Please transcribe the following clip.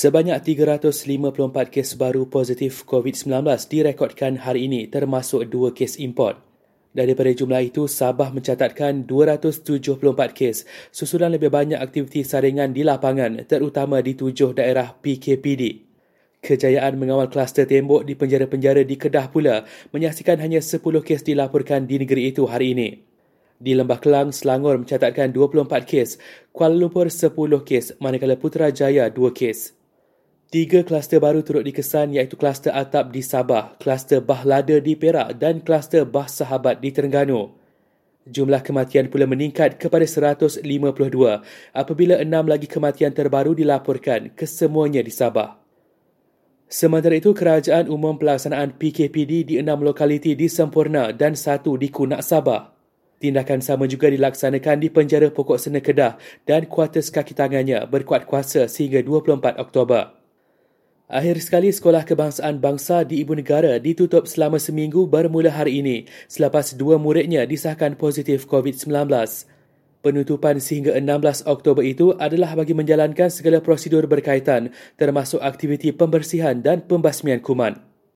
Sebanyak 354 kes baru positif COVID-19 direkodkan hari ini termasuk dua kes import. Daripada jumlah itu, Sabah mencatatkan 274 kes susulan lebih banyak aktiviti saringan di lapangan terutama di tujuh daerah PKPD. Kejayaan mengawal kluster tembok di penjara-penjara di Kedah pula menyaksikan hanya 10 kes dilaporkan di negeri itu hari ini. Di Lembah Kelang, Selangor mencatatkan 24 kes, Kuala Lumpur 10 kes, manakala Putrajaya 2 kes. Tiga kluster baru turut dikesan iaitu kluster atap di Sabah, kluster Bah Lada di Perak dan kluster Bah Sahabat di Terengganu. Jumlah kematian pula meningkat kepada 152 apabila enam lagi kematian terbaru dilaporkan kesemuanya di Sabah. Sementara itu, Kerajaan Umum Pelaksanaan PKPD di enam lokaliti di Sempurna dan satu di Kunak Sabah. Tindakan sama juga dilaksanakan di penjara pokok Sena Kedah dan kuartus kaki tangannya berkuat kuasa sehingga 24 Oktober. Akhir sekali, Sekolah Kebangsaan Bangsa di Ibu Negara ditutup selama seminggu bermula hari ini selepas dua muridnya disahkan positif COVID-19. Penutupan sehingga 16 Oktober itu adalah bagi menjalankan segala prosedur berkaitan termasuk aktiviti pembersihan dan pembasmian kuman.